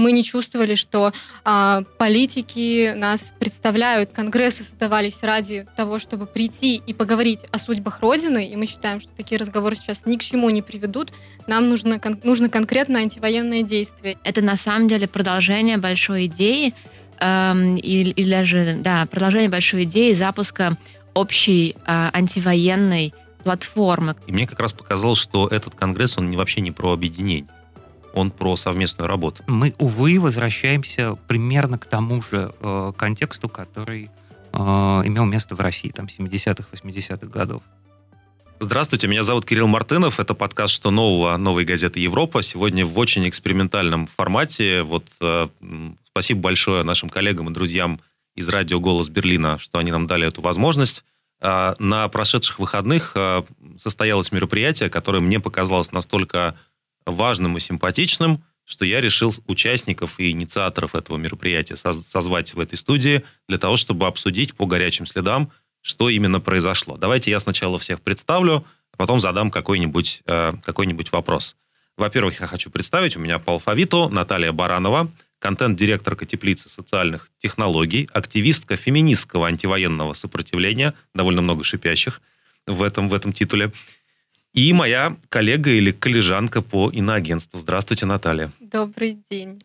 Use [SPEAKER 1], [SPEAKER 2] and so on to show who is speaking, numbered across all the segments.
[SPEAKER 1] мы не чувствовали, что а, политики нас представляют, конгрессы создавались ради того, чтобы прийти и поговорить о судьбах Родины, и мы считаем, что такие разговоры сейчас ни к чему не приведут. Нам нужно, кон- нужно конкретно антивоенное действие.
[SPEAKER 2] Это на самом деле продолжение большой идеи, эм, или, или даже, да, продолжение большой идеи запуска общей э, антивоенной платформы.
[SPEAKER 3] И мне как раз показалось, что этот конгресс, он вообще не про объединение. Он про совместную работу.
[SPEAKER 4] Мы, увы, возвращаемся примерно к тому же э, контексту, который э, имел место в России, там, 70-х, 80-х годов.
[SPEAKER 3] Здравствуйте, меня зовут Кирилл Мартынов. Это подкаст «Что нового?» новой газеты «Европа». Сегодня в очень экспериментальном формате. Вот э, спасибо большое нашим коллегам и друзьям из радио «Голос Берлина», что они нам дали эту возможность. Э, на прошедших выходных э, состоялось мероприятие, которое мне показалось настолько важным и симпатичным, что я решил участников и инициаторов этого мероприятия созвать в этой студии для того, чтобы обсудить по горячим следам, что именно произошло. Давайте я сначала всех представлю, а потом задам какой-нибудь э, какой вопрос. Во-первых, я хочу представить, у меня по алфавиту Наталья Баранова, контент-директорка теплицы социальных технологий, активистка феминистского антивоенного сопротивления, довольно много шипящих в этом, в этом титуле, и моя коллега или коллежанка по иноагентству. Здравствуйте, Наталья.
[SPEAKER 1] Добрый день.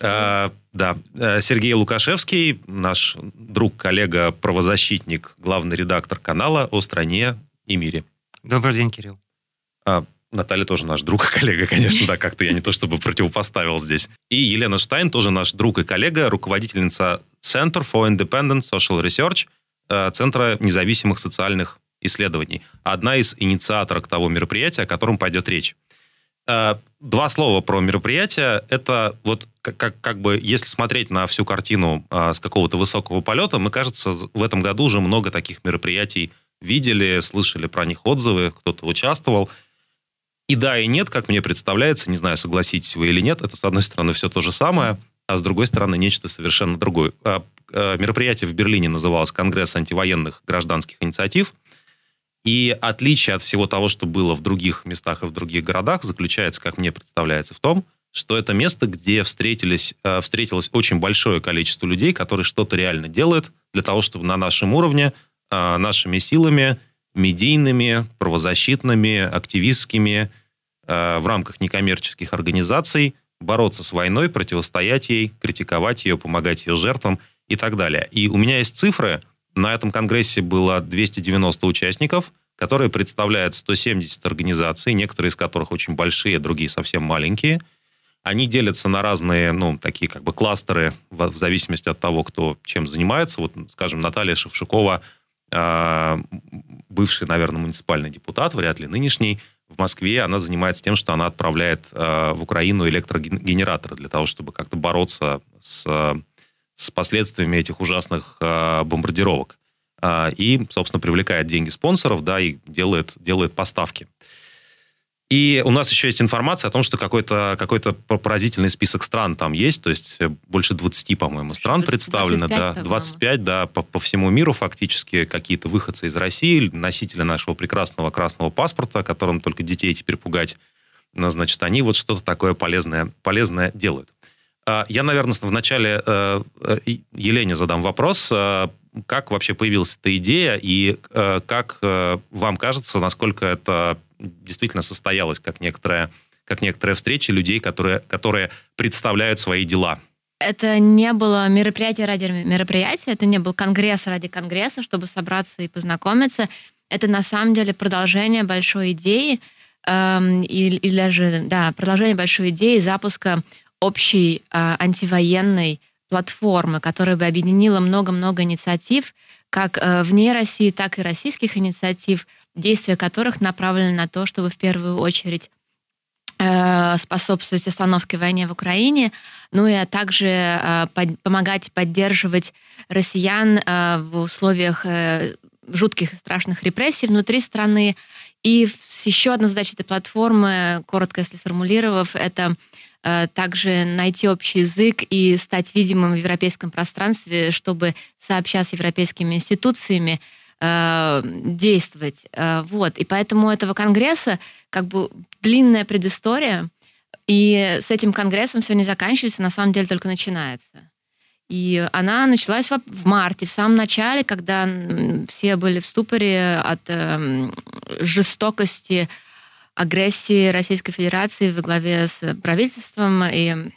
[SPEAKER 3] А, да, э, Сергей Лукашевский, наш друг, коллега, правозащитник, главный редактор канала о стране и мире.
[SPEAKER 4] Добрый день, Кирилл.
[SPEAKER 3] А, Наталья тоже наш друг и коллега, конечно, да, как-то я не то чтобы противопоставил здесь. И Елена Штайн, тоже наш друг и коллега, руководительница Center for Independent Social Research, э, Центра независимых социальных исследований. Одна из инициаторок того мероприятия, о котором пойдет речь. Э, два слова про мероприятие. Это вот как, как, как бы, если смотреть на всю картину а, с какого-то высокого полета, мы, кажется, в этом году уже много таких мероприятий видели, слышали про них отзывы, кто-то участвовал. И да, и нет, как мне представляется, не знаю, согласитесь вы или нет, это, с одной стороны, все то же самое, а с другой стороны, нечто совершенно другое. А, мероприятие в Берлине называлось «Конгресс антивоенных гражданских инициатив», и отличие от всего того, что было в других местах и в других городах, заключается, как мне представляется, в том, что это место, где встретились, э, встретилось очень большое количество людей, которые что-то реально делают для того, чтобы на нашем уровне, э, нашими силами, медийными, правозащитными, активистскими, э, в рамках некоммерческих организаций бороться с войной, противостоять ей, критиковать ее, помогать ее жертвам и так далее. И у меня есть цифры, на этом конгрессе было 290 участников, которые представляют 170 организаций, некоторые из которых очень большие, другие совсем маленькие. Они делятся на разные, ну, такие как бы кластеры в, зависимости от того, кто чем занимается. Вот, скажем, Наталья Шевшикова, э, бывший, наверное, муниципальный депутат, вряд ли нынешний, в Москве она занимается тем, что она отправляет э, в Украину электрогенераторы для того, чтобы как-то бороться с с последствиями этих ужасных э, бомбардировок. Э, и, собственно, привлекает деньги спонсоров, да, и делает, делает поставки. И у нас еще есть информация о том, что какой-то какой поразительный список стран там есть, то есть э, больше 20, по-моему, стран 20, представлено, 25, да, 25, да, по, по всему миру фактически какие-то выходцы из России, носители нашего прекрасного красного паспорта, которым только детей теперь пугать, значит, они вот что-то такое полезное, полезное делают. А, я, наверное, вначале э, э, Елене задам вопрос. Э, как вообще появилась эта идея и как вам кажется, насколько это действительно состоялось, как некоторая, как некоторая встреча людей, которые, которые представляют свои дела?
[SPEAKER 2] Это не было мероприятие ради мероприятия, это не был конгресс ради конгресса, чтобы собраться и познакомиться. Это на самом деле продолжение большой идеи, эм, или, даже, да, продолжение большой идеи запуска общей э, антивоенной платформы, которая бы объединила много-много инициатив, как э, вне России, так и российских инициатив, действия которых направлены на то, чтобы в первую очередь э, способствовать остановке войны в Украине, ну и а также э, под, помогать поддерживать россиян э, в условиях жутких и страшных репрессий внутри страны. И еще одна задача этой платформы, коротко если сформулировав, это также найти общий язык и стать видимым в европейском пространстве, чтобы сообща с европейскими институциями э, действовать. Э, вот. И поэтому этого конгресса как бы длинная предыстория. И с этим конгрессом все не заканчивается, на самом деле только начинается. И она началась в марте, в самом начале, когда все были в ступоре от э, жестокости, агрессии Российской Федерации во главе с правительством и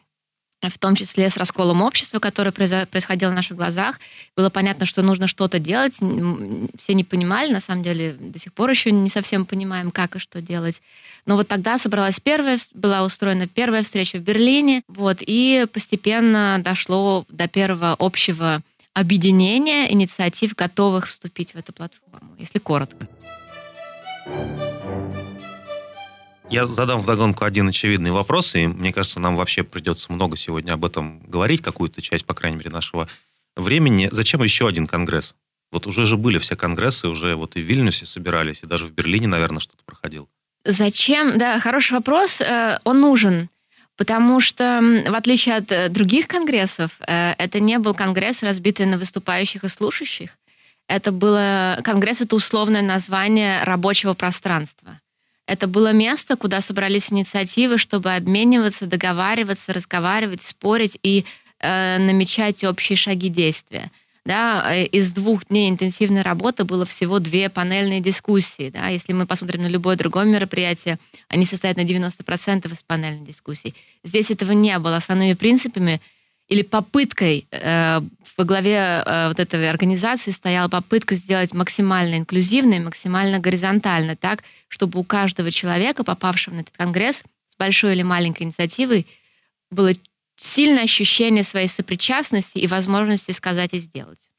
[SPEAKER 2] в том числе с расколом общества, которое происходило на наших глазах. Было понятно, что нужно что-то делать. Все не понимали, на самом деле, до сих пор еще не совсем понимаем, как и что делать. Но вот тогда собралась первая, была устроена первая встреча в Берлине, вот, и постепенно дошло до первого общего объединения инициатив, готовых вступить в эту платформу, если коротко.
[SPEAKER 3] Я задам вдогонку один очевидный вопрос, и мне кажется, нам вообще придется много сегодня об этом говорить, какую-то часть, по крайней мере, нашего времени. Зачем еще один конгресс? Вот уже же были все конгрессы, уже вот и в Вильнюсе собирались, и даже в Берлине, наверное, что-то проходил.
[SPEAKER 2] Зачем? Да, хороший вопрос. Э, он нужен. Потому что, в отличие от э, других конгрессов, э, это не был конгресс, разбитый на выступающих и слушающих. Это было... Конгресс — это условное название рабочего пространства. Это было место, куда собрались инициативы, чтобы обмениваться, договариваться, разговаривать, спорить и э, намечать общие шаги действия. Да, э, из двух дней интенсивной работы было всего две панельные дискуссии. Да. Если мы посмотрим на любое другое мероприятие, они состоят на 90% из панельных дискуссий. Здесь этого не было. Основными принципами или попыткой э, во главе э, вот этой организации стояла попытка сделать максимально инклюзивно и максимально горизонтально, так, чтобы у каждого человека, попавшего на этот конгресс, с большой или маленькой инициативой, было сильное ощущение своей сопричастности и возможности сказать и сделать.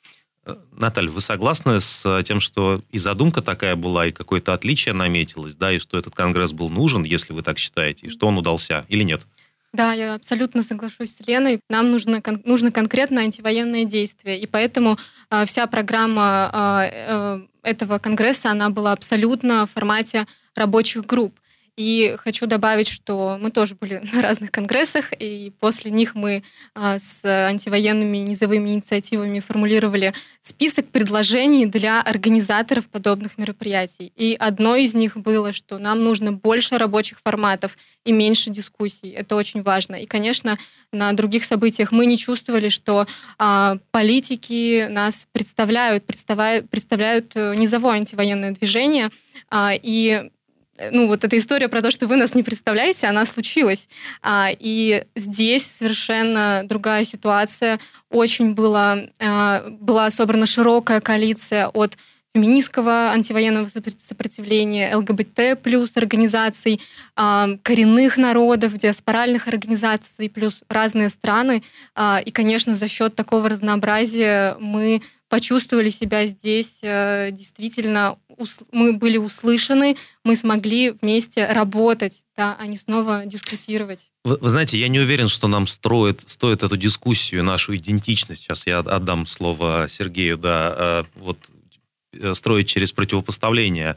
[SPEAKER 3] Э, Наталья, вы согласны с тем, что и задумка такая была, и какое-то отличие наметилось, да, и что этот конгресс был нужен, если вы так считаете, и что он удался, или нет?
[SPEAKER 1] Да, я абсолютно соглашусь с Леной. Нам нужно, кон- нужно конкретно антивоенное действие. И поэтому э, вся программа э, э, этого конгресса, она была абсолютно в формате рабочих групп. И хочу добавить, что мы тоже были на разных конгрессах, и после них мы а, с антивоенными низовыми инициативами формулировали список предложений для организаторов подобных мероприятий. И одно из них было, что нам нужно больше рабочих форматов и меньше дискуссий. Это очень важно. И, конечно, на других событиях мы не чувствовали, что а, политики нас представляют, представляют, э, низовое антивоенное движение, а, и ну, вот эта история про то, что вы нас не представляете, она случилась. А, и здесь совершенно другая ситуация. Очень была, а, была собрана широкая коалиция от феминистского антивоенного сопротивления, ЛГБТ плюс организаций, а, коренных народов, диаспоральных организаций, плюс разные страны. А, и, конечно, за счет такого разнообразия мы почувствовали себя здесь э, действительно, мы были услышаны, мы смогли вместе работать, да, а не снова дискутировать.
[SPEAKER 3] Вы, вы знаете, я не уверен, что нам строит, стоит эту дискуссию, нашу идентичность, сейчас я отдам слово Сергею, да, э, вот э, строить через противопоставление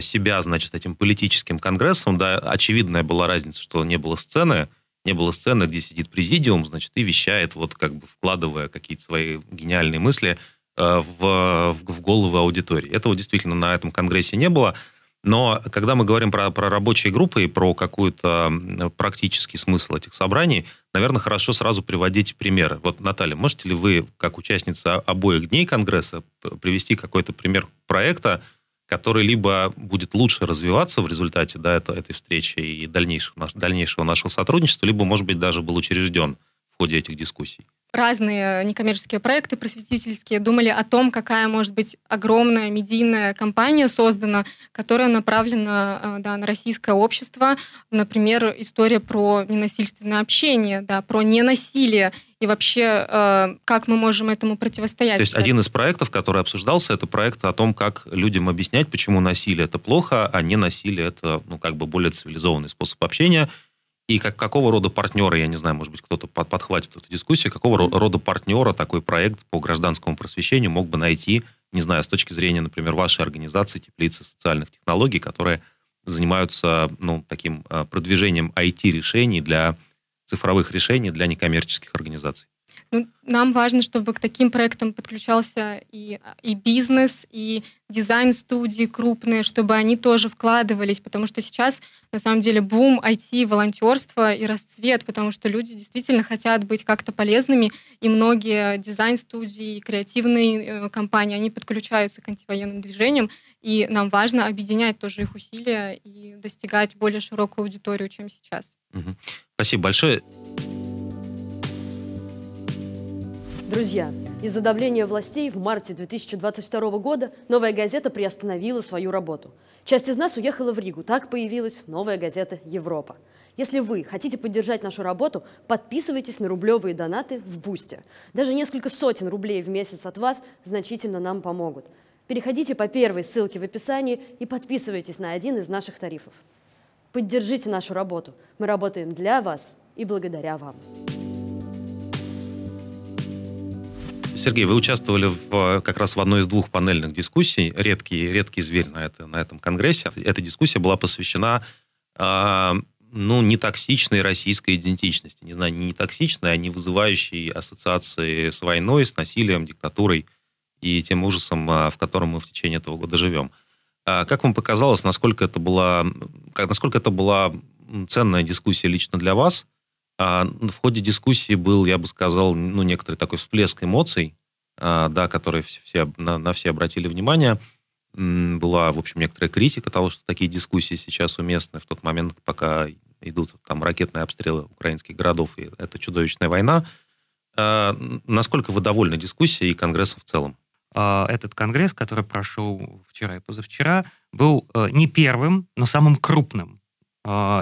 [SPEAKER 3] себя, значит, этим политическим конгрессом, да, очевидная была разница, что не было сцены, не было сцены, где сидит президиум, значит, и вещает, вот как бы вкладывая какие-то свои гениальные мысли. э, в, в головы аудитории. Этого действительно на этом конгрессе не было. Но когда мы говорим про, про рабочие группы и про какой-то практический смысл этих собраний, наверное, хорошо сразу приводить примеры. Вот, Наталья, можете ли вы, как участница обоих дней Конгресса, привести какой-то пример проекта, который либо будет лучше развиваться в результате да, это, этой встречи и дальнейшего, дальнейшего нашего сотрудничества, либо, может быть, даже был учрежден в ходе этих дискуссий
[SPEAKER 1] разные некоммерческие проекты просветительские думали о том, какая может быть огромная медийная компания создана, которая направлена э, да, на российское общество. Например, история про ненасильственное общение, да, про ненасилие и вообще, э, как мы можем этому противостоять.
[SPEAKER 3] То есть один из проектов, который обсуждался, это проект о том, как людям объяснять, почему насилие это плохо, а не насилие это ну, как бы более цивилизованный способ общения, и как, какого рода партнера, я не знаю, может быть, кто-то под, подхватит эту дискуссию, какого рода партнера такой проект по гражданскому просвещению мог бы найти, не знаю, с точки зрения, например, вашей организации теплицы социальных технологий, которые занимаются ну, таким а, продвижением IT-решений для цифровых решений для некоммерческих организаций.
[SPEAKER 1] Ну, нам важно, чтобы к таким проектам подключался и, и бизнес, и дизайн-студии крупные, чтобы они тоже вкладывались, потому что сейчас, на самом деле, бум IT, и расцвет, потому что люди действительно хотят быть как-то полезными, и многие дизайн-студии, креативные э, компании, они подключаются к антивоенным движениям, и нам важно объединять тоже их усилия и достигать более широкую аудиторию, чем сейчас.
[SPEAKER 3] Спасибо большое.
[SPEAKER 5] Друзья, из-за давления властей в марте 2022 года «Новая газета» приостановила свою работу. Часть из нас уехала в Ригу. Так появилась «Новая газета Европа». Если вы хотите поддержать нашу работу, подписывайтесь на рублевые донаты в Бусте. Даже несколько сотен рублей в месяц от вас значительно нам помогут. Переходите по первой ссылке в описании и подписывайтесь на один из наших тарифов. Поддержите нашу работу. Мы работаем для вас и благодаря вам.
[SPEAKER 3] Сергей, вы участвовали в, как раз в одной из двух панельных дискуссий, редкий, редкий зверь на, это, на этом конгрессе. Эта дискуссия была посвящена э, ну, нетоксичной российской идентичности. Не знаю, не токсичной, а не вызывающей ассоциации с войной, с насилием, диктатурой и тем ужасом, а, в котором мы в течение этого года живем. А как вам показалось, насколько это была, насколько это была ценная дискуссия лично для вас? А в ходе дискуссии был, я бы сказал, ну, некоторый такой всплеск эмоций, а, да, которые все, на, на все обратили внимание. Была, в общем, некоторая критика того, что такие дискуссии сейчас уместны в тот момент, пока идут там ракетные обстрелы украинских городов, и это чудовищная война. А, насколько вы довольны дискуссией и Конгрессом в целом?
[SPEAKER 4] А, этот конгресс, который прошел вчера и позавчера, был э, не первым, но самым крупным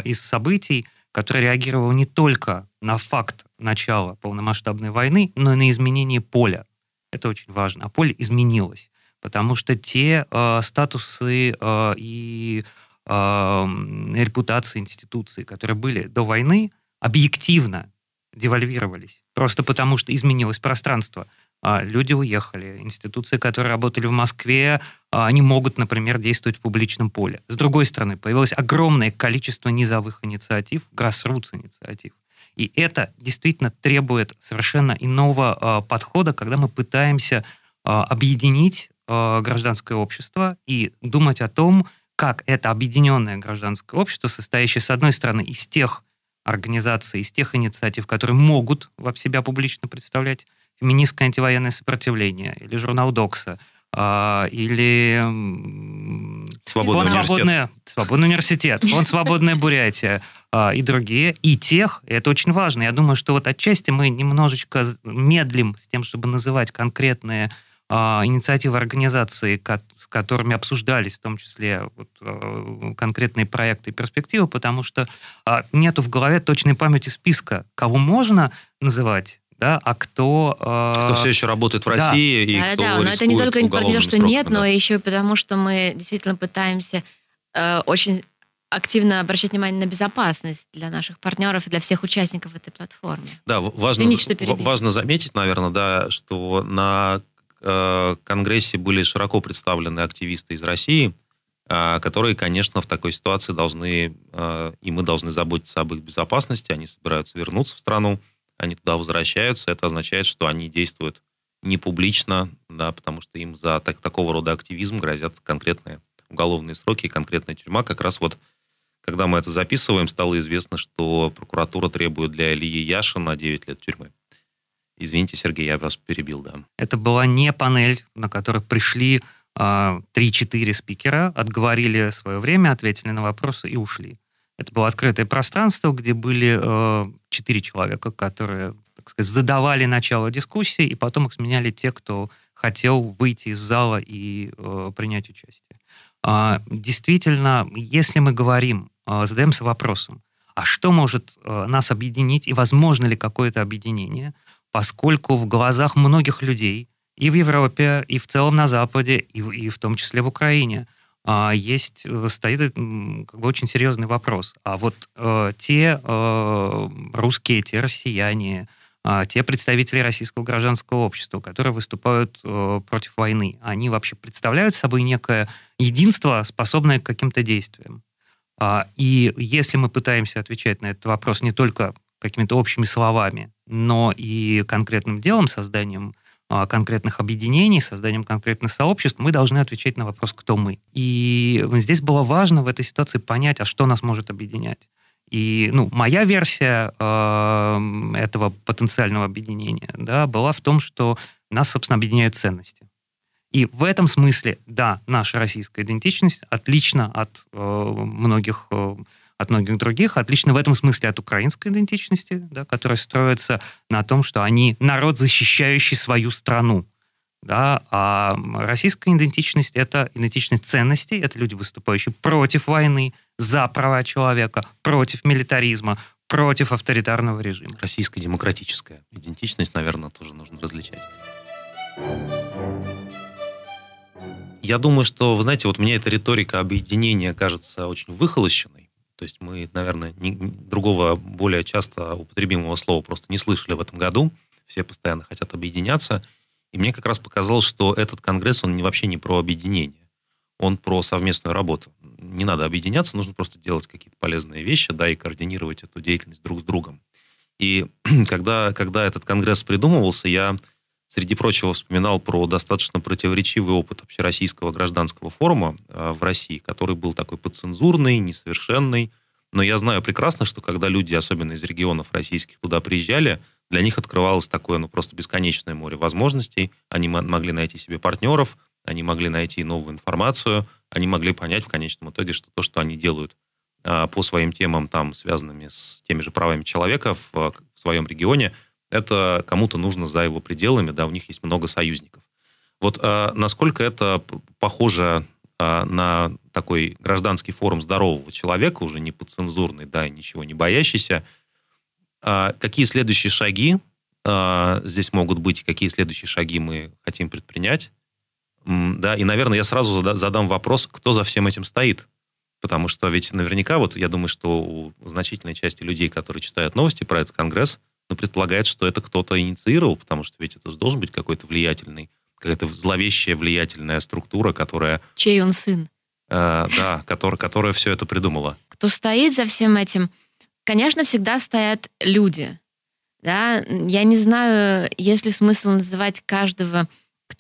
[SPEAKER 4] из событий, который реагировал не только на факт начала полномасштабной войны, но и на изменение поля. Это очень важно. А поле изменилось, потому что те э, статусы э, и э, репутации институций, которые были до войны, объективно девальвировались. Просто потому, что изменилось пространство. А, люди уехали. Институции, которые работали в Москве, а, они могут, например, действовать в публичном поле. С другой стороны, появилось огромное количество низовых инициатив, grassroots инициатив. И это действительно требует совершенно иного а, подхода, когда мы пытаемся объединить гражданское общество и думать о том, как это объединенное гражданское общество, состоящее, с одной стороны, из тех организаций, из тех инициатив, которые могут себя публично представлять феминистское антивоенное сопротивление, или журнал Докса, а, или
[SPEAKER 3] Свободный фонд
[SPEAKER 4] университет. Свободный университет, фонд «Свободная Бурятия» а, и другие, и тех, и это очень важно. Я думаю, что вот отчасти мы немножечко медлим с тем, чтобы называть конкретные а, инициативы организации, с которыми обсуждались в том числе вот, конкретные проекты и перспективы, потому что нету в голове точной памяти списка, кого можно называть, да, а кто...
[SPEAKER 3] Э... Кто все еще работает в России
[SPEAKER 2] да.
[SPEAKER 3] и
[SPEAKER 2] да,
[SPEAKER 3] кто
[SPEAKER 2] Да, но это не только потому, что нет, да. но еще и потому, что мы действительно пытаемся э, очень активно обращать внимание на безопасность для наших партнеров и для всех участников этой платформы.
[SPEAKER 3] Да, важно, важно заметить, наверное, да, что на э, Конгрессе были широко представлены активисты из России, э, которые, конечно, в такой ситуации должны, э, и мы должны заботиться об их безопасности, они собираются вернуться в страну, они туда возвращаются, это означает, что они действуют не публично, да, потому что им за так, такого рода активизм грозят конкретные уголовные сроки и конкретная тюрьма. Как раз вот, когда мы это записываем, стало известно, что прокуратура требует для Ильи Яшина 9 лет тюрьмы. Извините, Сергей, я вас перебил, да.
[SPEAKER 4] Это была не панель, на которой пришли э, а, 3-4 спикера, отговорили свое время, ответили на вопросы и ушли. Это было открытое пространство, где были э, четыре человека, которые, так сказать, задавали начало дискуссии, и потом их сменяли те, кто хотел выйти из зала и э, принять участие. А, действительно, если мы говорим, э, задаемся вопросом, а что может э, нас объединить, и возможно ли какое-то объединение, поскольку в глазах многих людей и в Европе, и в целом на Западе, и, и в том числе в Украине – есть, э, стоит как бы очень серьезный вопрос. А вот э, те э, русские, те россияне, э, те представители российского гражданского общества, которые выступают э, против войны, они вообще представляют собой некое единство, способное к каким-то действиям. А, и если мы пытаемся отвечать на этот вопрос не только какими-то общими словами, но и конкретным делом, созданием а, конкретных объединений, созданием конкретных сообществ, мы должны отвечать на вопрос, кто мы. И здесь было важно в этой ситуации понять, а что нас может объединять. И ну, моя версия э, этого потенциального объединения да, была в том, что нас, собственно, объединяют ценности. И в этом смысле, да, наша российская идентичность отлична от э, многих э, от многих других, отлично в этом смысле от украинской идентичности, да, которая строится на том, что они народ, защищающий свою страну. Да, а российская идентичность — это идентичность ценностей, это люди, выступающие против войны, за права человека, против милитаризма, против авторитарного режима.
[SPEAKER 3] Российская демократическая идентичность, наверное, тоже нужно различать. Я думаю, что, вы знаете, вот мне эта риторика объединения кажется очень выхолощенной. То есть мы, наверное, ни, другого более часто употребимого слова просто не слышали в этом году. Все постоянно хотят объединяться. И мне как раз показалось, что этот конгресс, он вообще не про объединение. Он про совместную работу. Не надо объединяться, нужно просто делать какие-то полезные вещи, да, и координировать эту деятельность друг с другом. И когда, когда этот конгресс придумывался, я, среди прочего, вспоминал про достаточно противоречивый опыт общероссийского гражданского форума э, в России, который был такой подцензурный, несовершенный. Но я знаю прекрасно, что когда люди, особенно из регионов российских, туда приезжали, для них открывалось такое, ну, просто бесконечное море возможностей. Они могли найти себе партнеров, они могли найти новую информацию, они могли понять в конечном итоге, что то, что они делают а, по своим темам, там, связанными с теми же правами человека в, в своем регионе, это кому-то нужно за его пределами, да, у них есть много союзников. Вот а, насколько это похоже а, на такой гражданский форум здорового человека, уже не подцензурный, да, и ничего не боящийся, а, какие следующие шаги а, здесь могут быть, какие следующие шаги мы хотим предпринять? Да, и, наверное, я сразу задам вопрос, кто за всем этим стоит. Потому что ведь наверняка, вот я думаю, что у значительной части людей, которые читают новости про этот конгресс, ну, предполагает, что это кто-то инициировал, потому что ведь это должен быть какой-то влиятельный, какая-то зловещая влиятельная структура, которая...
[SPEAKER 2] Чей он сын?
[SPEAKER 3] Э, да, который, которая все это придумала.
[SPEAKER 2] Кто стоит за всем этим? Конечно, всегда стоят люди. Да? Я не знаю, есть ли смысл называть каждого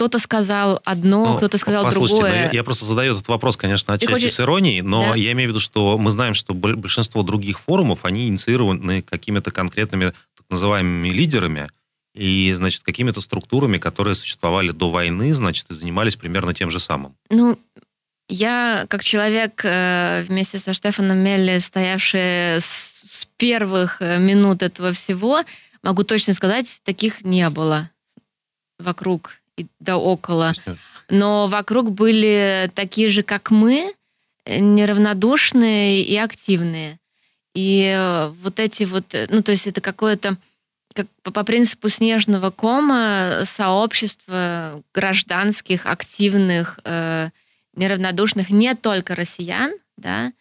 [SPEAKER 2] кто-то сказал одно, ну, кто-то сказал послушайте, другое.
[SPEAKER 3] Ну, я, я просто задаю этот вопрос, конечно, отчасти хочешь... с иронией, но да. я имею в виду, что мы знаем, что большинство других форумов, они инициированы какими-то конкретными так называемыми лидерами и, значит, какими-то структурами, которые существовали до войны, значит, и занимались примерно тем же самым.
[SPEAKER 2] Ну, я, как человек, э, вместе со Штефаном Мелли, стоявший с первых э, минут этого всего, могу точно сказать, таких не было вокруг да около. Но вокруг были такие же, как мы, неравнодушные и активные. И э, вот эти вот, э, ну, то есть это какое-то как по принципу снежного кома сообщество гражданских, активных, э, неравнодушных, не только россиян, да, э,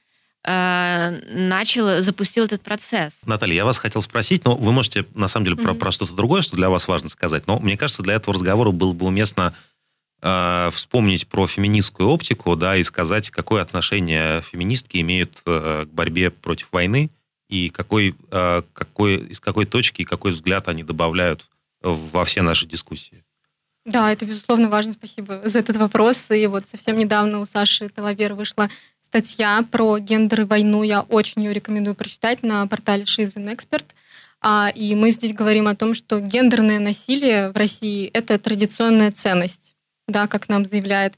[SPEAKER 2] начал, запустил этот процесс.
[SPEAKER 3] Наталья, я вас хотел спросить, но вы можете, на самом деле, mm-hmm. про, про что-то другое, что для вас важно сказать, но мне кажется, для этого разговора было бы уместно э, вспомнить про феминистскую оптику, да, и сказать, какое отношение феминистки имеют э, к борьбе против войны, и какой, э, какой, из какой точки и какой взгляд они добавляют во все наши дискуссии.
[SPEAKER 1] Да, это, безусловно, важно. Спасибо за этот вопрос. И вот совсем недавно у Саши Талавер вышла статья про гендер и войну. Я очень ее рекомендую прочитать на портале She's Expert. А, и мы здесь говорим о том, что гендерное насилие в России — это традиционная ценность, да, как нам заявляет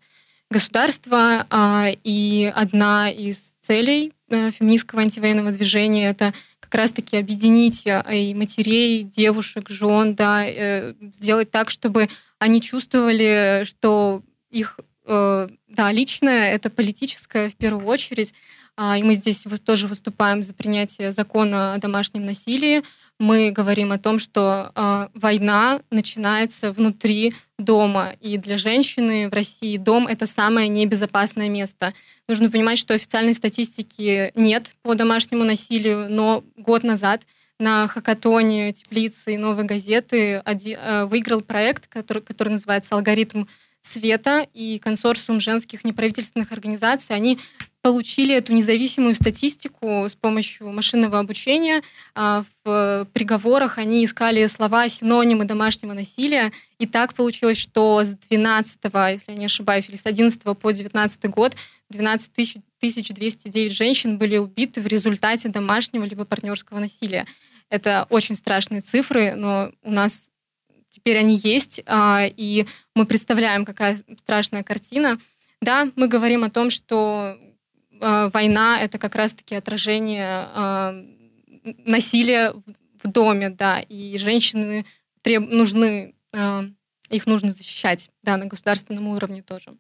[SPEAKER 1] государство. А, и одна из целей э, феминистского антивоенного движения — это как раз-таки объединить э, и матерей, девушек, жен, да, э, сделать так, чтобы они чувствовали, что их да, личное, это политическое в первую очередь. А, и мы здесь тоже выступаем за принятие закона о домашнем насилии. Мы говорим о том, что а, война начинается внутри дома. И для женщины в России дом — это самое небезопасное место. Нужно понимать, что официальной статистики нет по домашнему насилию, но год назад на хакатоне теплицы и новой газеты э, выиграл проект, который, который называется «Алгоритм Света и консорциум женских неправительственных организаций, они получили эту независимую статистику с помощью машинного обучения. А, в приговорах они искали слова, синонимы домашнего насилия. И так получилось, что с 12, если я не ошибаюсь, или с 11 по 19 год 12 209 женщин были убиты в результате домашнего либо партнерского насилия. Это очень страшные цифры, но у нас теперь они есть, а, и мы представляем, какая страшная картина. Да, мы говорим о том, что а, война — это как раз-таки отражение а, насилия в доме, да, и женщины треб... нужны, их нужно защищать, да, на государственном уровне тоже.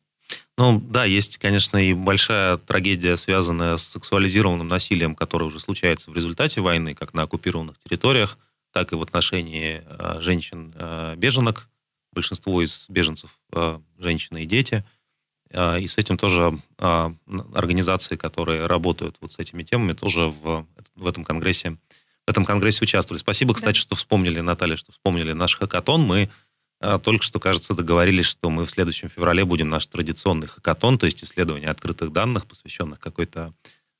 [SPEAKER 3] Ну, да, есть, конечно, и большая трагедия, связанная с сексуализированным насилием, которое уже случается в результате войны, как на оккупированных территориях – так и в отношении э, женщин-беженок. Э, Большинство из беженцев э, женщины и дети. И с этим тоже организации, которые работают вот с этими темами, тоже в, в этом конгрессе в этом конгрессе участвовали. Спасибо, кстати, да. что вспомнили, Наталья, что вспомнили наш хакатон. Мы только что, кажется, договорились, что мы в следующем феврале будем наш традиционный хакатон, то есть исследование открытых данных, посвященных какой-то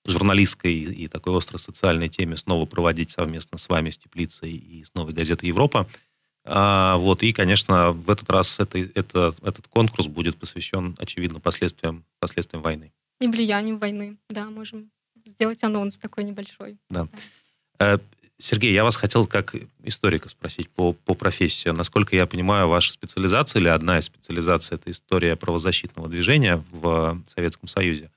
[SPEAKER 3] журналистской и такой острой социальной теме снова проводить совместно с вами, с Теплицей и с новой газетой «Европа». А, вот, и, конечно, в этот раз это, это, этот конкурс будет посвящен, очевидно, последствиям, последствиям войны.
[SPEAKER 1] И влиянию войны, да, можем сделать анонс такой небольшой.
[SPEAKER 3] Да. да. Э, Сергей, я вас хотел как историка спросить по, по профессии. Насколько я понимаю, ваша специализация или одна из специализаций – это история правозащитного движения в Советском Союзе.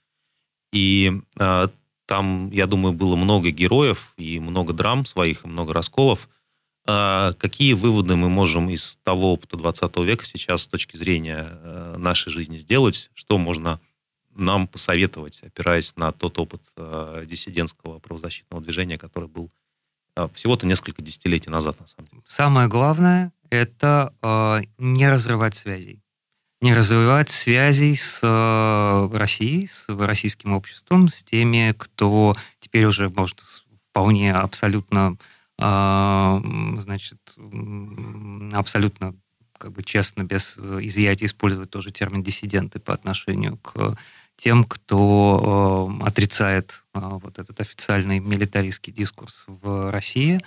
[SPEAKER 3] И э, там, я думаю, было много героев и много драм своих, и много расколов. Э, какие выводы мы можем из того опыта 20 века сейчас с точки зрения э, нашей жизни сделать? Что можно нам посоветовать, опираясь на тот опыт э, диссидентского правозащитного движения, который был э, всего-то несколько десятилетий назад, на самом деле?
[SPEAKER 4] Самое главное – это э, не разрывать связей не развивать связей с э, Россией, с российским обществом, с теми, кто теперь уже может вполне абсолютно, э, значит, абсолютно как бы честно, без изъятия использовать тоже термин диссиденты по отношению к тем, кто э, отрицает э, вот этот официальный милитаристский дискурс в России.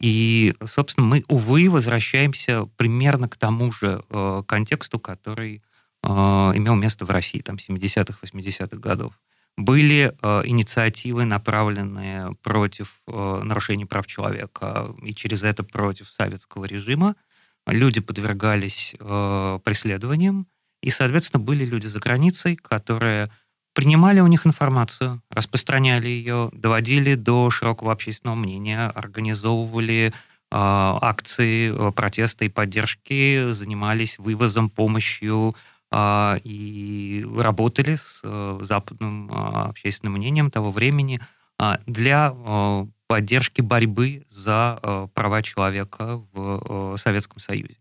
[SPEAKER 4] И, собственно, мы, увы, возвращаемся примерно к тому же э, контексту, который э, имел место в России, там, 70-х, 80-х годов. Были э, инициативы, направленные против э, нарушений прав человека и через это против советского режима. Люди подвергались э, преследованиям, и, соответственно, были люди за границей, которые принимали у них информацию, распространяли ее, доводили до широкого общественного мнения, организовывали э, акции э, протеста и поддержки, занимались вывозом, помощью э, и работали с э, западным э, общественным мнением того времени для э, поддержки борьбы за права человека в Советском Союзе.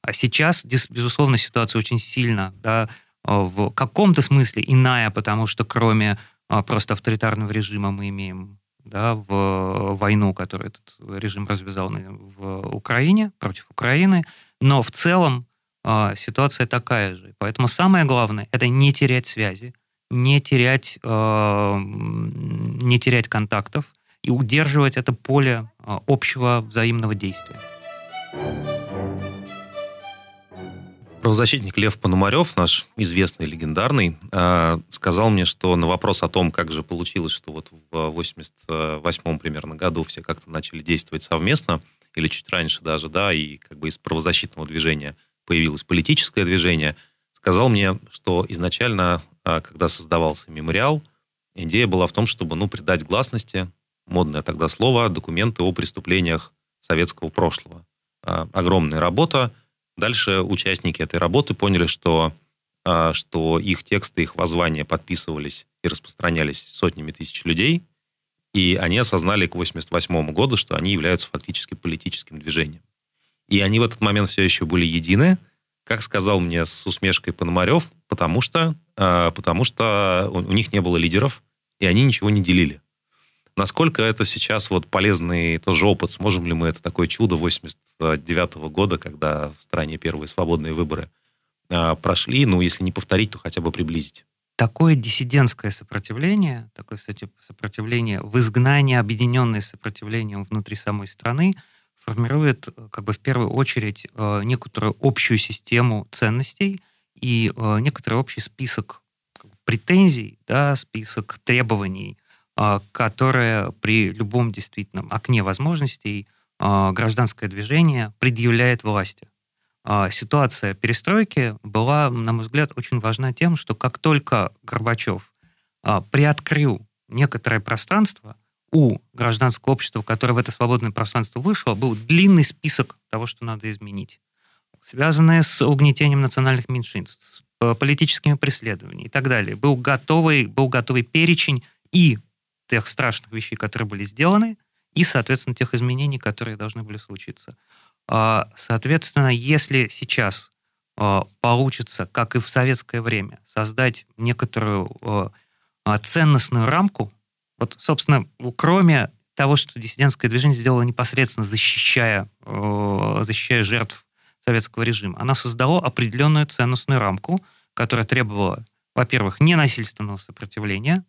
[SPEAKER 4] А сейчас, безусловно, ситуация очень сильно да, в каком-то смысле иная, потому что кроме э, просто авторитарного режима мы имеем да, в войну, которую этот режим развязал в Украине, против Украины, но в целом э, ситуация такая же. Поэтому самое главное – это не терять связи, не терять, не терять контактов и удерживать это поле общего взаимного действия.
[SPEAKER 3] Правозащитник Лев Пономарев, наш известный, легендарный, а, сказал мне, что на вопрос о том, как же получилось, что вот в 88 примерно году все как-то начали действовать совместно, или чуть раньше даже, да, и как бы из правозащитного движения появилось политическое движение, сказал мне, что изначально, а, когда создавался мемориал, идея была в том, чтобы, ну, придать гласности, модное тогда слово, документы о преступлениях советского прошлого. А, огромная работа, Дальше участники этой работы поняли, что, а, что их тексты, их воззвания подписывались и распространялись сотнями тысяч людей, и они осознали к 1988 году, что они являются фактически политическим движением. И они в этот момент все еще были едины, как сказал мне с усмешкой Пономарев, потому что, а, потому что у них не было лидеров, и они ничего не делили. Насколько это сейчас вот полезный тоже опыт? Сможем ли мы это такое чудо 89 -го года, когда в стране первые свободные выборы а, прошли, ну, если не повторить, то хотя бы приблизить?
[SPEAKER 4] такое диссидентское сопротивление, такое сопротивление в изгнании, объединенное сопротивлением внутри самой страны, формирует как бы в первую очередь некоторую общую систему ценностей и некоторый общий список претензий, да, список требований, которые при любом действительном окне возможностей гражданское движение предъявляет власти. А, ситуация перестройки была, на мой взгляд, очень важна тем, что как только Горбачев а, приоткрыл некоторое пространство, у гражданского общества, которое в это свободное пространство вышло, был длинный список того, что надо изменить, связанное с угнетением национальных меньшинств, с э, политическими преследованиями и так далее. Был готовый, был готовый перечень и тех страшных вещей, которые были сделаны, и, соответственно, тех изменений, которые должны были случиться. А, соответственно, если сейчас а, получится, как и в советское время, создать некоторую а, ценностную рамку, вот, собственно, кроме того, что диссидентское движение сделало непосредственно защищая, защищая жертв советского режима, она создала определенную ценностную рамку, которая требовала, во-первых, ненасильственного сопротивления,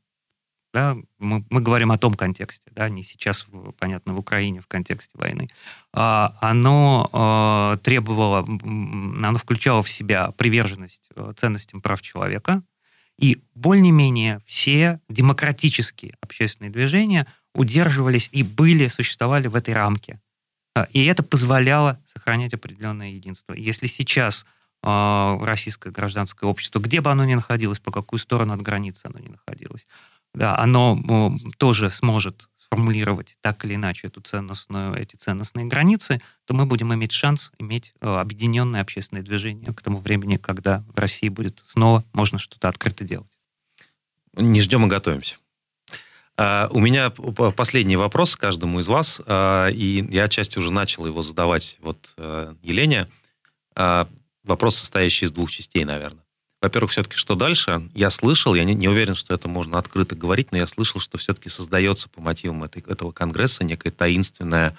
[SPEAKER 4] да, мы, мы говорим о том контексте, да, не сейчас, понятно, в Украине в контексте войны, а, оно а, требовало, оно включало в себя приверженность э, ценностям прав человека, и более-менее все демократические общественные движения удерживались и были, существовали в этой рамке. А, и это позволяло сохранять определенное единство. Если сейчас российское гражданское общество, где бы оно ни находилось, по какую сторону от границы оно ни находилось, да, оно тоже сможет сформулировать так или иначе эту ценностную, эти ценностные границы, то мы будем иметь шанс иметь э, объединенное общественное движение к тому времени, когда в России будет снова можно что-то открыто делать.
[SPEAKER 3] Не ждем и готовимся. Uh, у меня последний вопрос каждому из вас, uh, и я отчасти уже начал его задавать вот uh, Елене. Вопрос, состоящий из двух частей, наверное. Во-первых, все-таки что дальше? Я слышал, я не, не уверен, что это можно открыто говорить, но я слышал, что все-таки создается по мотивам этой, этого конгресса некое таинственное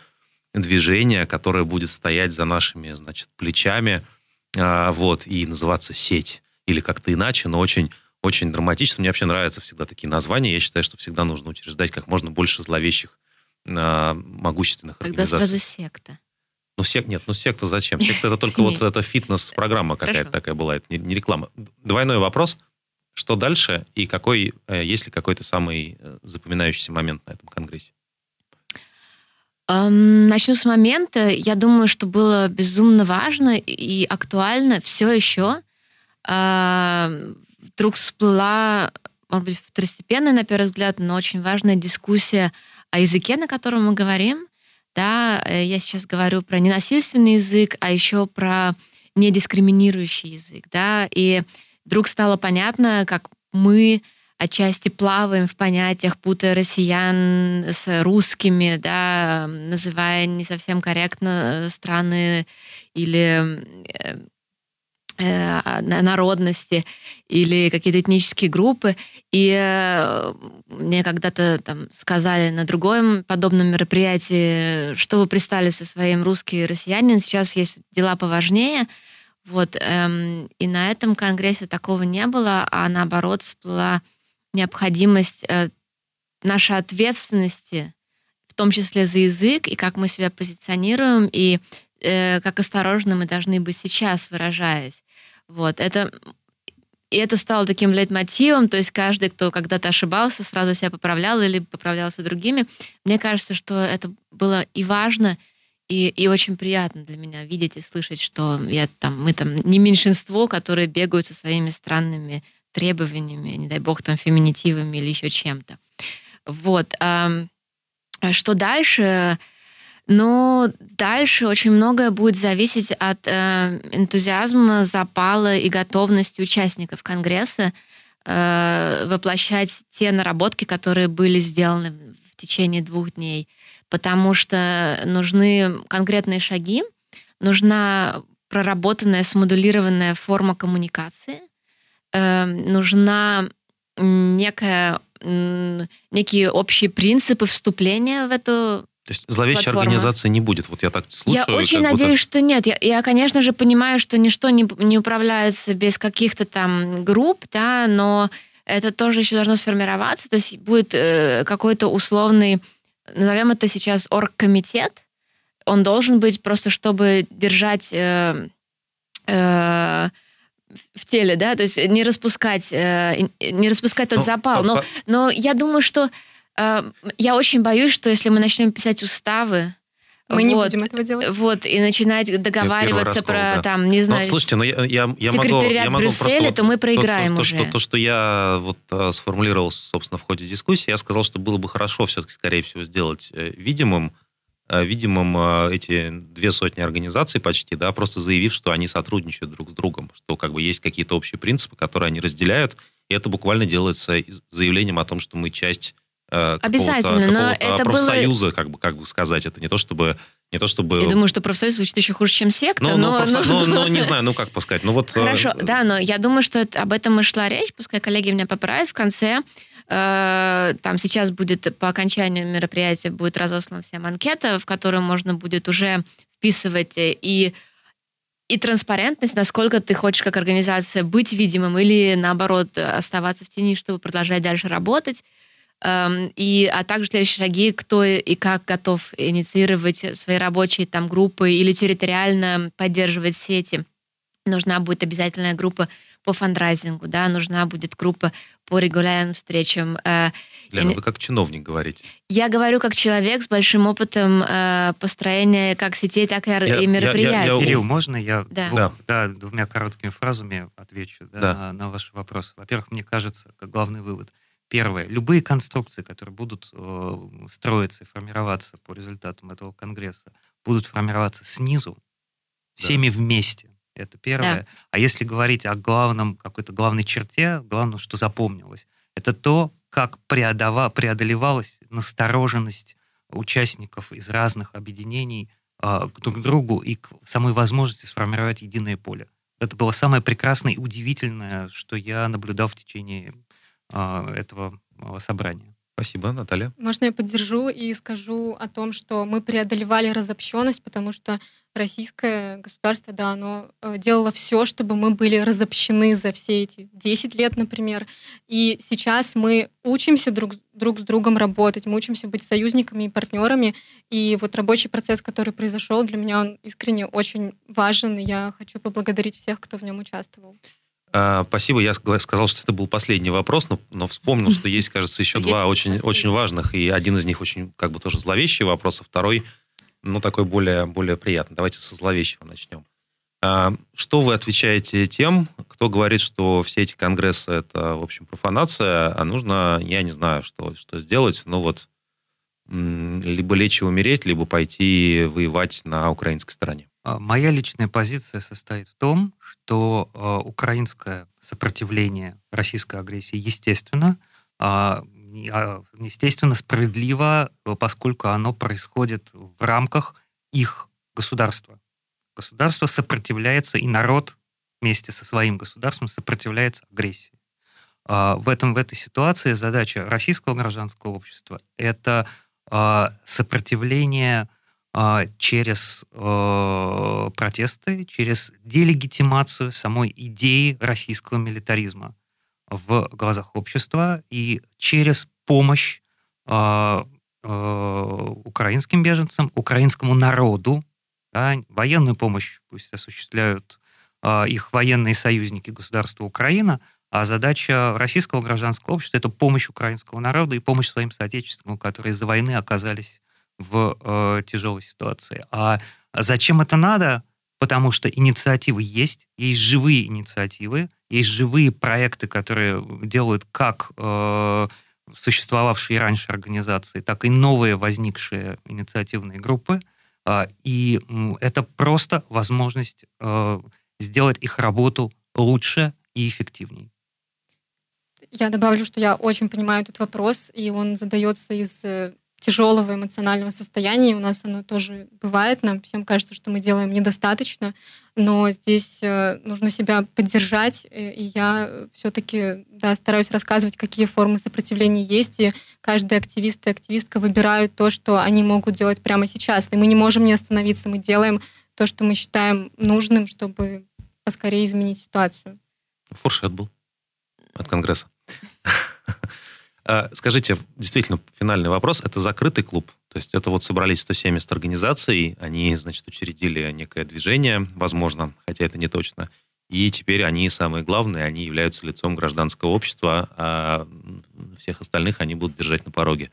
[SPEAKER 3] движение, которое будет стоять за нашими, значит, плечами, а, вот, и называться «Сеть». Или как-то иначе, но очень, очень драматично. Мне вообще нравятся всегда такие названия. Я считаю, что всегда нужно учреждать как можно больше зловещих, а, могущественных
[SPEAKER 2] Тогда
[SPEAKER 3] организаций.
[SPEAKER 2] сразу секта.
[SPEAKER 3] Ну, сек, нет, ну секта зачем? Секта это только вот эта фитнес-программа какая-то такая была, это не, не реклама. Двойной вопрос. Что дальше и какой, э, есть ли какой-то самый э, запоминающийся момент на этом конгрессе?
[SPEAKER 2] Начну с момента. Я думаю, что было безумно важно и актуально все еще. А, вдруг всплыла, может быть, второстепенная, на первый взгляд, но очень важная дискуссия о языке, на котором мы говорим – да, э, я сейчас говорю про ненасильственный язык, а еще про недискриминирующий язык, да, и вдруг стало понятно, как мы отчасти плаваем в понятиях, путая россиян с русскими, да, называя не совсем корректно э, страны или э, народности или какие-то этнические группы. И э, мне когда-то там сказали на другом подобном мероприятии, что вы пристали со своим русский россиянин, сейчас есть дела поважнее. Вот, эм, и на этом конгрессе такого не было, а наоборот всплыла необходимость э, нашей ответственности, в том числе за язык, и как мы себя позиционируем, и э, как осторожны мы должны быть сейчас, выражаясь. Вот, это и это стало таким лейтмотивом, то есть каждый, кто когда-то ошибался, сразу себя поправлял или поправлялся другими. Мне кажется, что это было и важно, и, и очень приятно для меня видеть и слышать, что я там, мы там не меньшинство, которые бегают со своими странными требованиями, не дай бог, там, феминитивами или еще чем-то. Вот. А что дальше? Но дальше очень многое будет зависеть от э, энтузиазма, запала и готовности участников Конгресса э, воплощать те наработки, которые были сделаны в течение двух дней. Потому что нужны конкретные шаги, нужна проработанная, смодулированная форма коммуникации, э, нужна некая, некие общие принципы вступления в эту
[SPEAKER 3] то есть зловещей платформа. организации не будет. Вот я так слушаю.
[SPEAKER 2] Я очень надеюсь, будто... что нет. Я, я, конечно же, понимаю, что ничто не, не управляется без каких-то там групп, да, но это тоже еще должно сформироваться, то есть будет э, какой-то условный, назовем это сейчас оргкомитет, он должен быть просто, чтобы держать э, э, в теле, да, то есть не распускать, э, не распускать тот ну, запал. Но, но я думаю, что я очень боюсь, что если мы начнем писать уставы,
[SPEAKER 1] мы вот, не будем этого делать.
[SPEAKER 2] Вот, и начинать договариваться раскол, про, да. там, не знаю,
[SPEAKER 3] ну, слушайте, ну, я, я, я могу, я могу
[SPEAKER 2] Брюсселя,
[SPEAKER 3] просто
[SPEAKER 2] то мы проиграем
[SPEAKER 3] то, то,
[SPEAKER 2] уже.
[SPEAKER 3] То, что, то, что я вот а, сформулировал, собственно, в ходе дискуссии, я сказал, что было бы хорошо все-таки, скорее всего, сделать э, видимым, э, видимым э, эти две сотни организаций почти, да, просто заявив, что они сотрудничают друг с другом, что как бы есть какие-то общие принципы, которые они разделяют, и это буквально делается заявлением о том, что мы часть
[SPEAKER 2] Обязательно, но это
[SPEAKER 3] профсоюза,
[SPEAKER 2] было...
[SPEAKER 3] как бы, как бы сказать, это не то, чтобы не то чтобы...
[SPEAKER 2] Я думаю, что профсоюз звучит еще хуже, чем секта,
[SPEAKER 3] ну,
[SPEAKER 2] но...
[SPEAKER 3] Ну, профсо... но... Ну, ну, не знаю, ну, как сказать, ну, вот...
[SPEAKER 2] Хорошо, э... да, но я думаю, что это, об этом и шла речь, пускай коллеги меня поправят в конце. Э, там сейчас будет, по окончанию мероприятия, будет разослана всем анкета, в которую можно будет уже вписывать и и транспарентность, насколько ты хочешь как организация быть видимым или, наоборот, оставаться в тени, чтобы продолжать дальше работать. Эм, и, а также следующие шаги, кто и как готов инициировать свои рабочие там группы или территориально поддерживать сети. Нужна будет обязательная группа по фандрайзингу, да, нужна будет группа по регулярным встречам.
[SPEAKER 3] Э, Лена, и... вы как чиновник говорите.
[SPEAKER 2] Я говорю как человек с большим опытом э, построения как сетей, так и, я, и мероприятий. Я, я,
[SPEAKER 4] я... Кирилл, можно я да. Двух, да. двумя короткими фразами отвечу да, да. На, на ваши вопросы? Во-первых, мне кажется, как главный вывод – Первое. Любые конструкции, которые будут э, строиться и формироваться по результатам этого конгресса, будут формироваться снизу, всеми да. вместе. Это первое. Да. А если говорить о главном, какой-то главной черте, главное, что запомнилось, это то, как преодова, преодолевалась настороженность участников из разных объединений э, друг к другу и к самой возможности сформировать единое поле. Это было самое прекрасное и удивительное, что я наблюдал в течение этого а, собрания.
[SPEAKER 3] Спасибо, Наталья.
[SPEAKER 1] Можно я поддержу и скажу о том, что мы преодолевали разобщенность, потому что российское государство, да, оно э, делало все, чтобы мы были разобщены за все эти 10 лет, например. И сейчас мы учимся друг, друг с другом работать, мы учимся быть союзниками и партнерами. И вот рабочий процесс, который произошел, для меня он искренне очень важен, и я хочу поблагодарить всех, кто в нем участвовал.
[SPEAKER 3] А, спасибо. Я сказал, что это был последний вопрос, но, но вспомнил, что есть, кажется, еще два очень, очень важных, и один из них очень, как бы, тоже зловещий вопрос, а второй, ну, такой более, более приятный. Давайте со зловещего начнем. А, что вы отвечаете тем, кто говорит, что все эти конгрессы это, в общем, профанация, а нужно, я не знаю, что, что сделать, ну вот, либо лечь и умереть, либо пойти воевать на украинской стороне?
[SPEAKER 4] А, моя личная позиция состоит в том, что э, украинское сопротивление российской агрессии естественно, э, естественно справедливо, поскольку оно происходит в рамках их государства. Государство сопротивляется, и народ вместе со своим государством сопротивляется агрессии. Э, в, этом, в этой ситуации задача российского гражданского общества – это э, сопротивление через э, протесты, через делегитимацию самой идеи российского милитаризма в глазах общества и через помощь а, э, украинским беженцам, украинскому народу, да, военную помощь пусть осуществляют а, их военные союзники государства Украина, а задача российского гражданского общества – это помощь украинскому народу и помощь своим соотечественникам, которые из-за войны оказались в э, тяжелой ситуации. А зачем это надо? Потому что инициативы есть, есть живые инициативы, есть живые проекты, которые делают как э, существовавшие раньше организации, так и новые возникшие инициативные группы. Э, и это просто возможность э, сделать их работу лучше и эффективнее.
[SPEAKER 1] Я добавлю, что я очень понимаю этот вопрос, и он задается из э, тяжелого эмоционального состояния. У нас оно тоже бывает. Нам всем кажется, что мы делаем недостаточно, но здесь э, нужно себя поддержать. И я все-таки да, стараюсь рассказывать, какие формы сопротивления есть. И каждый активист и активистка выбирают то, что они могут делать прямо сейчас. И мы не можем не остановиться. Мы делаем то, что мы считаем нужным, чтобы поскорее изменить ситуацию.
[SPEAKER 3] Фуршет был от Конгресса. А, скажите, действительно, финальный вопрос. Это закрытый клуб? То есть это вот собрались 170 организаций, они, значит, учредили некое движение, возможно, хотя это не точно. И теперь они самые главные, они являются лицом гражданского общества, а всех остальных они будут держать на пороге.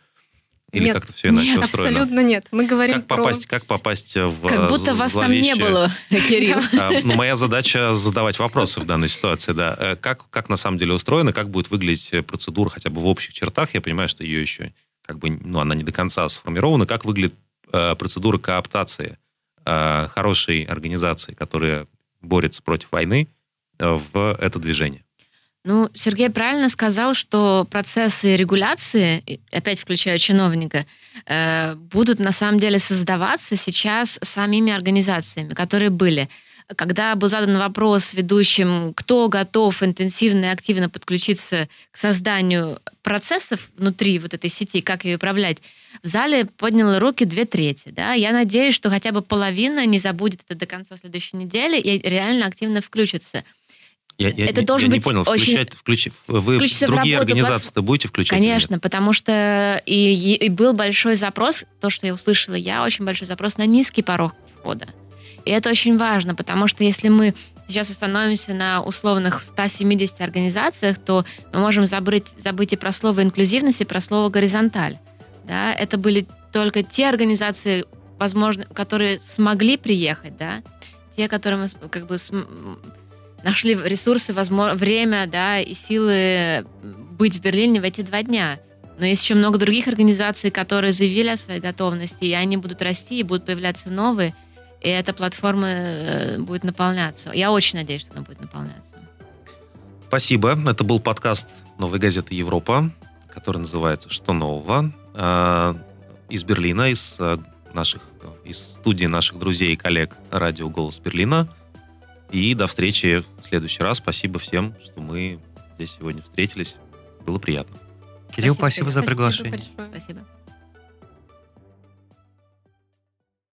[SPEAKER 3] Или как-то все иначе
[SPEAKER 1] нет,
[SPEAKER 3] устроено?
[SPEAKER 1] абсолютно нет. Мы говорим
[SPEAKER 3] как попасть, про... Как попасть в
[SPEAKER 2] Как будто вас
[SPEAKER 3] зловещее...
[SPEAKER 2] там не было, Кирилл.
[SPEAKER 3] А, ну, моя задача задавать вопросы в данной ситуации, да. Э, как, как на самом деле устроено, как будет выглядеть процедура хотя бы в общих чертах, я понимаю, что ее еще как бы, ну, она не до конца сформирована, как выглядит э, процедура кооптации э, хорошей организации, которая борется против войны, э, в это движение?
[SPEAKER 2] Ну, Сергей правильно сказал, что процессы регуляции, опять включая чиновника, э, будут на самом деле создаваться сейчас самими организациями, которые были. Когда был задан вопрос ведущим, кто готов интенсивно и активно подключиться к созданию процессов внутри вот этой сети, как ее управлять, в зале подняла руки две трети. Да? Я надеюсь, что хотя бы половина не забудет это до конца следующей недели и реально активно включится.
[SPEAKER 3] Я, я, это я, должен я быть не понял, очень... включи, вы другие организации-то будете включать?
[SPEAKER 2] Конечно, потому что и, и был большой запрос, то, что я услышала я, очень большой запрос на низкий порог входа. И это очень важно, потому что если мы сейчас остановимся на условных 170 организациях, то мы можем забыть, забыть и про слово инклюзивность, и про слово горизонталь. Да? Это были только те организации, возможно, которые смогли приехать, да, те, которые мы как бы нашли ресурсы, возможно, время, да, и силы быть в Берлине в эти два дня. Но есть еще много других организаций, которые заявили о своей готовности, и они будут расти, и будут появляться новые, и эта платформа э, будет наполняться. Я очень надеюсь, что она будет наполняться.
[SPEAKER 3] Спасибо. Это был подкаст «Новой газеты Европа», который называется «Что нового?» а, из Берлина, из э, наших, из студии наших друзей и коллег радио «Голос Берлина». И до встречи в следующий раз. Спасибо всем, что мы здесь сегодня встретились. Было приятно.
[SPEAKER 4] Кирилл, спасибо, спасибо за приглашение.
[SPEAKER 1] Спасибо большое. Спасибо.